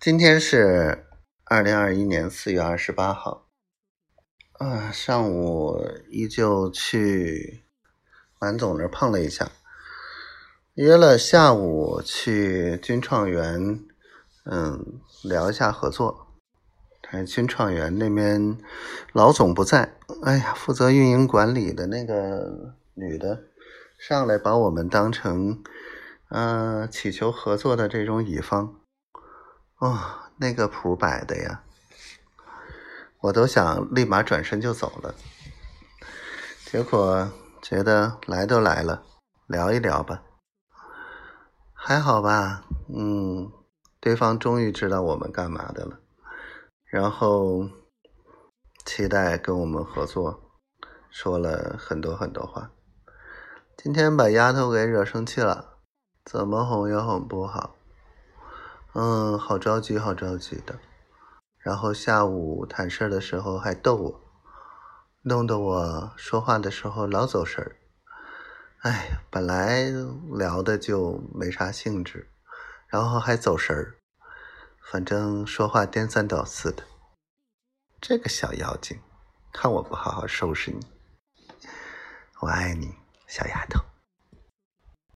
今天是二零二一年四月二十八号，啊，上午依旧去满总那碰了一下，约了下午去军创园，嗯，聊一下合作。但是君创园那边老总不在，哎呀，负责运营管理的那个女的上来把我们当成。嗯，祈求合作的这种乙方，哦，那个谱摆的呀，我都想立马转身就走了。结果觉得来都来了，聊一聊吧，还好吧？嗯，对方终于知道我们干嘛的了，然后期待跟我们合作，说了很多很多话。今天把丫头给惹生气了。怎么哄也哄不好，嗯，好着急，好着急的。然后下午谈事的时候还逗我，弄得我说话的时候老走神儿。哎，本来聊的就没啥兴致，然后还走神儿，反正说话颠三倒四的。这个小妖精，看我不好好收拾你！我爱你，小丫头。